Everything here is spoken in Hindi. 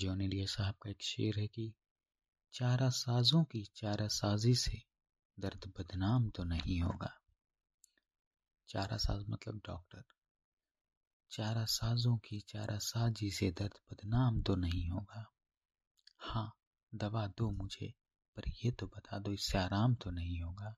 जॉन एलिया साहब का एक शेर है कि चारा साजों की चारा साजी से दर्द बदनाम तो नहीं होगा। चारा साज मतलब डॉक्टर। चारा साजों की चारा साजी से दर्द बदनाम तो नहीं होगा। हाँ दवा दो मुझे, पर ये तो बता दो इससे आराम तो नहीं होगा।